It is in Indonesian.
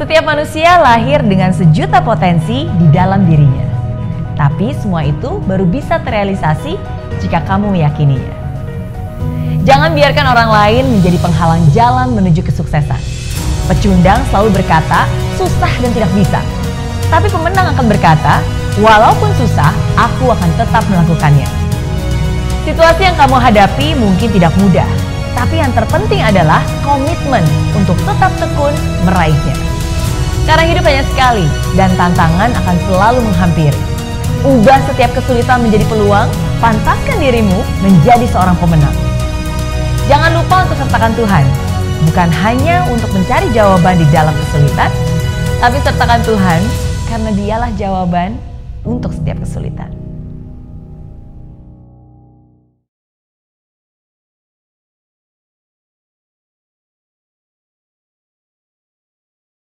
Setiap manusia lahir dengan sejuta potensi di dalam dirinya. Tapi semua itu baru bisa terrealisasi jika kamu meyakininya. Jangan biarkan orang lain menjadi penghalang jalan menuju kesuksesan. Pecundang selalu berkata, susah dan tidak bisa. Tapi pemenang akan berkata, walaupun susah, aku akan tetap melakukannya. Situasi yang kamu hadapi mungkin tidak mudah, tapi yang terpenting adalah komitmen untuk tetap tekun meraihnya. Karena hidup banyak sekali dan tantangan akan selalu menghampiri. Ubah setiap kesulitan menjadi peluang, pantaskan dirimu menjadi seorang pemenang. Jangan lupa untuk sertakan Tuhan, bukan hanya untuk mencari jawaban di dalam kesulitan, tapi sertakan Tuhan karena dialah jawaban untuk setiap kesulitan.